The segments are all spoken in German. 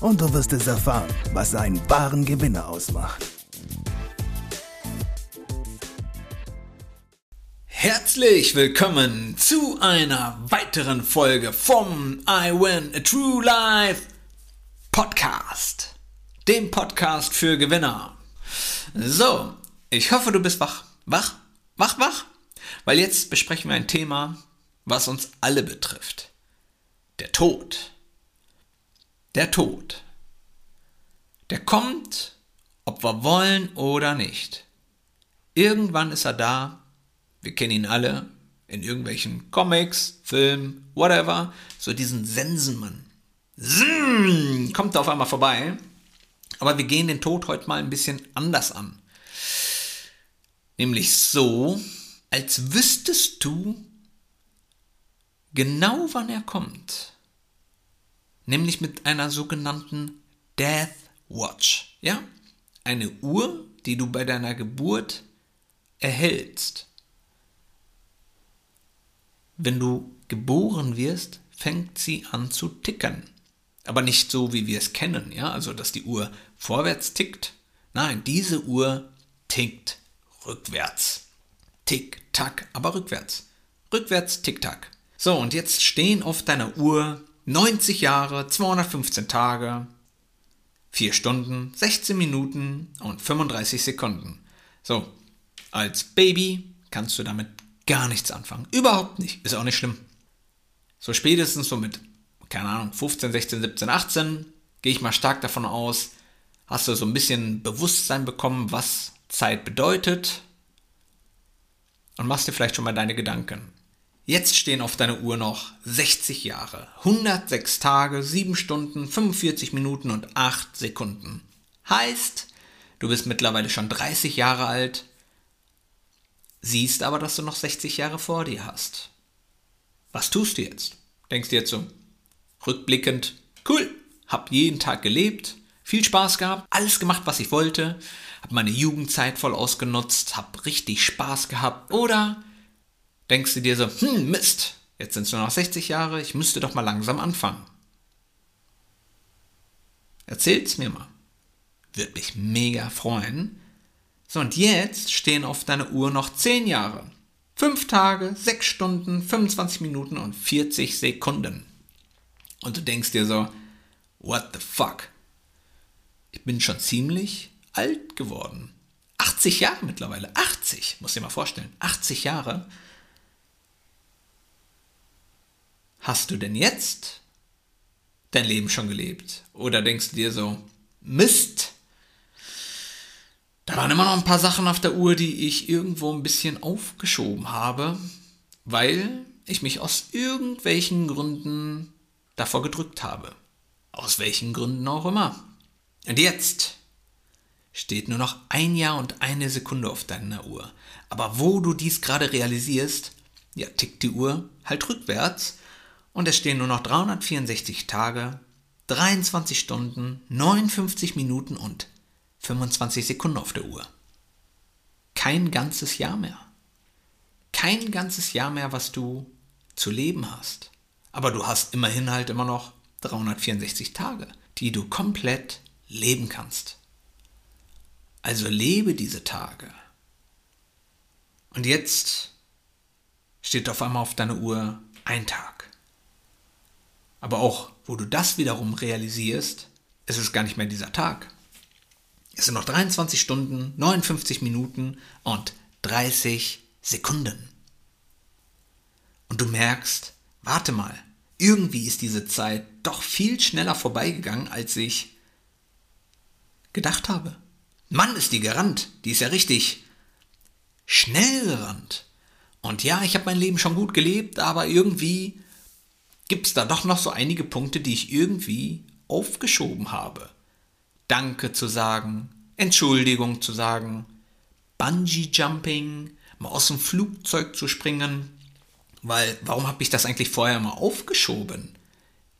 und du wirst es erfahren, was einen wahren Gewinner ausmacht. Herzlich willkommen zu einer weiteren Folge vom I Win a True Life Podcast, dem Podcast für Gewinner. So, ich hoffe, du bist wach, wach, wach, wach, weil jetzt besprechen wir ein Thema, was uns alle betrifft. Der Tod. Der Tod. Der kommt, ob wir wollen oder nicht. Irgendwann ist er da. Wir kennen ihn alle. In irgendwelchen Comics, Filmen, whatever. So diesen Sensenmann. Zzzz, kommt auf einmal vorbei. Aber wir gehen den Tod heute mal ein bisschen anders an. Nämlich so, als wüsstest du genau wann er kommt nämlich mit einer sogenannten Death Watch. Ja? Eine Uhr, die du bei deiner Geburt erhältst. Wenn du geboren wirst, fängt sie an zu ticken. Aber nicht so, wie wir es kennen, ja, also dass die Uhr vorwärts tickt. Nein, diese Uhr tickt rückwärts. Tick, tack, aber rückwärts. Rückwärts, tick, tack. So, und jetzt stehen auf deiner Uhr 90 Jahre, 215 Tage, 4 Stunden, 16 Minuten und 35 Sekunden. So, als Baby kannst du damit gar nichts anfangen. Überhaupt nicht. Ist auch nicht schlimm. So spätestens so mit, keine Ahnung, 15, 16, 17, 18, gehe ich mal stark davon aus, hast du so ein bisschen Bewusstsein bekommen, was Zeit bedeutet und machst dir vielleicht schon mal deine Gedanken. Jetzt stehen auf deiner Uhr noch 60 Jahre, 106 Tage, 7 Stunden, 45 Minuten und 8 Sekunden. Heißt, du bist mittlerweile schon 30 Jahre alt, siehst aber, dass du noch 60 Jahre vor dir hast. Was tust du jetzt? Denkst du jetzt so, rückblickend, cool, hab jeden Tag gelebt, viel Spaß gehabt, alles gemacht, was ich wollte, hab meine Jugendzeit voll ausgenutzt, hab richtig Spaß gehabt oder denkst du dir so, hm, Mist, jetzt sind es nur noch 60 Jahre, ich müsste doch mal langsam anfangen. Erzähl's mir mal. Würde mich mega freuen. So, und jetzt stehen auf deiner Uhr noch 10 Jahre. 5 Tage, 6 Stunden, 25 Minuten und 40 Sekunden. Und du denkst dir so, what the fuck? Ich bin schon ziemlich alt geworden. 80 Jahre mittlerweile. 80, muss dir mal vorstellen. 80 Jahre. Hast du denn jetzt dein Leben schon gelebt? Oder denkst du dir so, Mist, da waren immer noch ein paar Sachen auf der Uhr, die ich irgendwo ein bisschen aufgeschoben habe, weil ich mich aus irgendwelchen Gründen davor gedrückt habe. Aus welchen Gründen auch immer. Und jetzt steht nur noch ein Jahr und eine Sekunde auf deiner Uhr. Aber wo du dies gerade realisierst, ja, tickt die Uhr halt rückwärts und es stehen nur noch 364 Tage, 23 Stunden, 59 Minuten und 25 Sekunden auf der Uhr. Kein ganzes Jahr mehr. Kein ganzes Jahr mehr, was du zu leben hast. Aber du hast immerhin halt immer noch 364 Tage, die du komplett leben kannst. Also lebe diese Tage. Und jetzt steht auf einmal auf deiner Uhr ein Tag. Aber auch, wo du das wiederum realisierst, ist es gar nicht mehr dieser Tag. Es sind noch 23 Stunden, 59 Minuten und 30 Sekunden. Und du merkst, warte mal, irgendwie ist diese Zeit doch viel schneller vorbeigegangen, als ich gedacht habe. Mann, ist die gerannt. Die ist ja richtig schnell gerannt. Und ja, ich habe mein Leben schon gut gelebt, aber irgendwie gibt es da doch noch so einige Punkte, die ich irgendwie aufgeschoben habe. Danke zu sagen, Entschuldigung zu sagen, Bungee Jumping, mal aus dem Flugzeug zu springen, weil warum habe ich das eigentlich vorher mal aufgeschoben?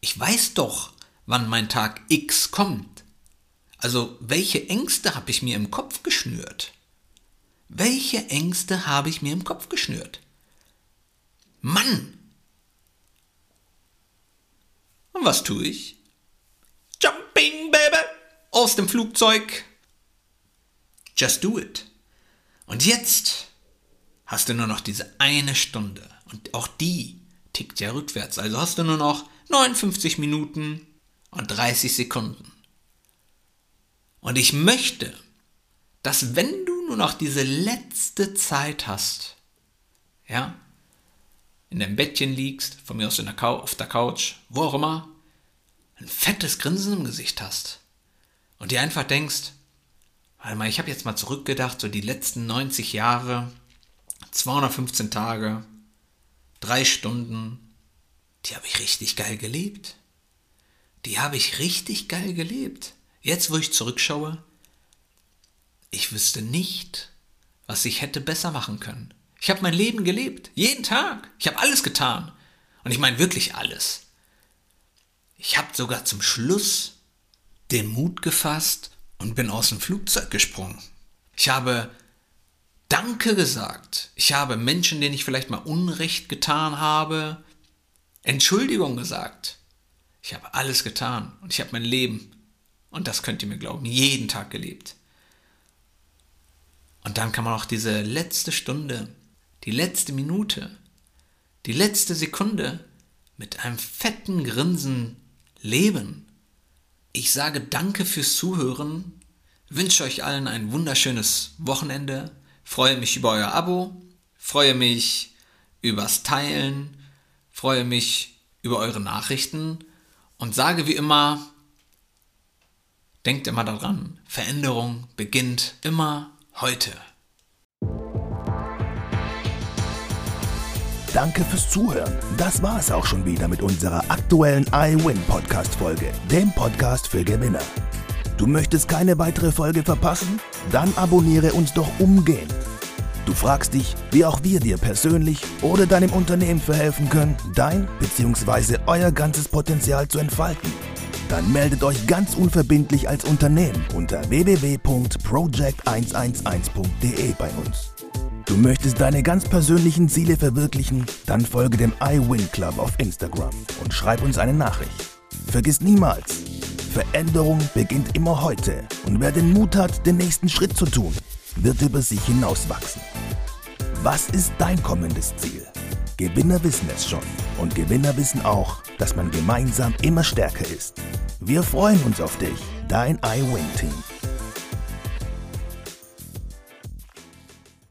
Ich weiß doch, wann mein Tag X kommt. Also welche Ängste habe ich mir im Kopf geschnürt? Welche Ängste habe ich mir im Kopf geschnürt? Mann! Und was tue ich? Jumping, Baby! Aus dem Flugzeug. Just do it. Und jetzt hast du nur noch diese eine Stunde. Und auch die tickt ja rückwärts. Also hast du nur noch 59 Minuten und 30 Sekunden. Und ich möchte, dass wenn du nur noch diese letzte Zeit hast, ja, in deinem Bettchen liegst, von mir aus der auf der Couch, wo auch immer, ein fettes Grinsen im Gesicht hast und dir einfach denkst, warte mal, ich habe jetzt mal zurückgedacht, so die letzten 90 Jahre, 215 Tage, drei Stunden, die habe ich richtig geil gelebt. Die habe ich richtig geil gelebt. Jetzt, wo ich zurückschaue, ich wüsste nicht, was ich hätte besser machen können. Ich habe mein Leben gelebt, jeden Tag. Ich habe alles getan. Und ich meine wirklich alles. Ich habe sogar zum Schluss den Mut gefasst und bin aus dem Flugzeug gesprungen. Ich habe Danke gesagt. Ich habe Menschen, denen ich vielleicht mal Unrecht getan habe, Entschuldigung gesagt. Ich habe alles getan und ich habe mein Leben, und das könnt ihr mir glauben, jeden Tag gelebt. Und dann kann man auch diese letzte Stunde, die letzte Minute, die letzte Sekunde mit einem fetten Grinsen leben. Ich sage danke fürs Zuhören, wünsche euch allen ein wunderschönes Wochenende, freue mich über euer Abo, freue mich übers Teilen, freue mich über eure Nachrichten und sage wie immer, denkt immer daran, Veränderung beginnt immer heute. Danke fürs Zuhören. Das war es auch schon wieder mit unserer aktuellen iWin Podcast Folge, dem Podcast für Gewinner. Du möchtest keine weitere Folge verpassen? Dann abonniere uns doch umgehend. Du fragst dich, wie auch wir dir persönlich oder deinem Unternehmen verhelfen können, dein bzw. euer ganzes Potenzial zu entfalten. Dann meldet euch ganz unverbindlich als Unternehmen unter www.project111.de bei uns. Du möchtest deine ganz persönlichen Ziele verwirklichen? Dann folge dem iWin Club auf Instagram und schreib uns eine Nachricht. Vergiss niemals, Veränderung beginnt immer heute und wer den Mut hat, den nächsten Schritt zu tun, wird über sich hinauswachsen. Was ist dein kommendes Ziel? Gewinner wissen es schon und Gewinner wissen auch, dass man gemeinsam immer stärker ist. Wir freuen uns auf dich, dein iWin-Team.